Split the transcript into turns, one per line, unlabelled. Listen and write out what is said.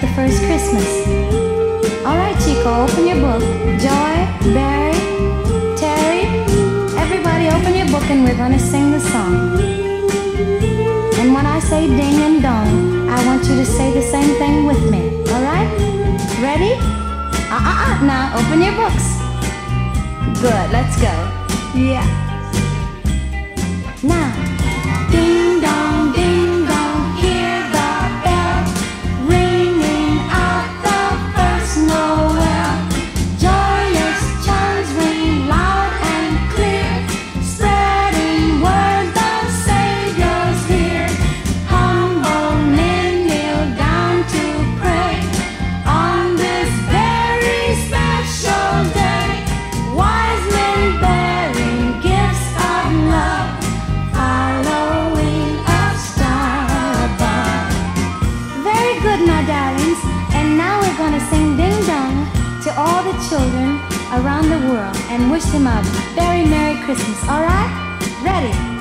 Christmas. All right, Chico, open your book. Joy, Barry, Terry, everybody open your book and we're to sing the song. And when I say ding and dong, I want you to say the same thing with me. All right? Ready? Uh-uh-uh. Now, open your books. Good, let's go. Yeah. Now, we're gonna sing ding dong to all the children around the world and wish them a very Merry Christmas. All right? Ready?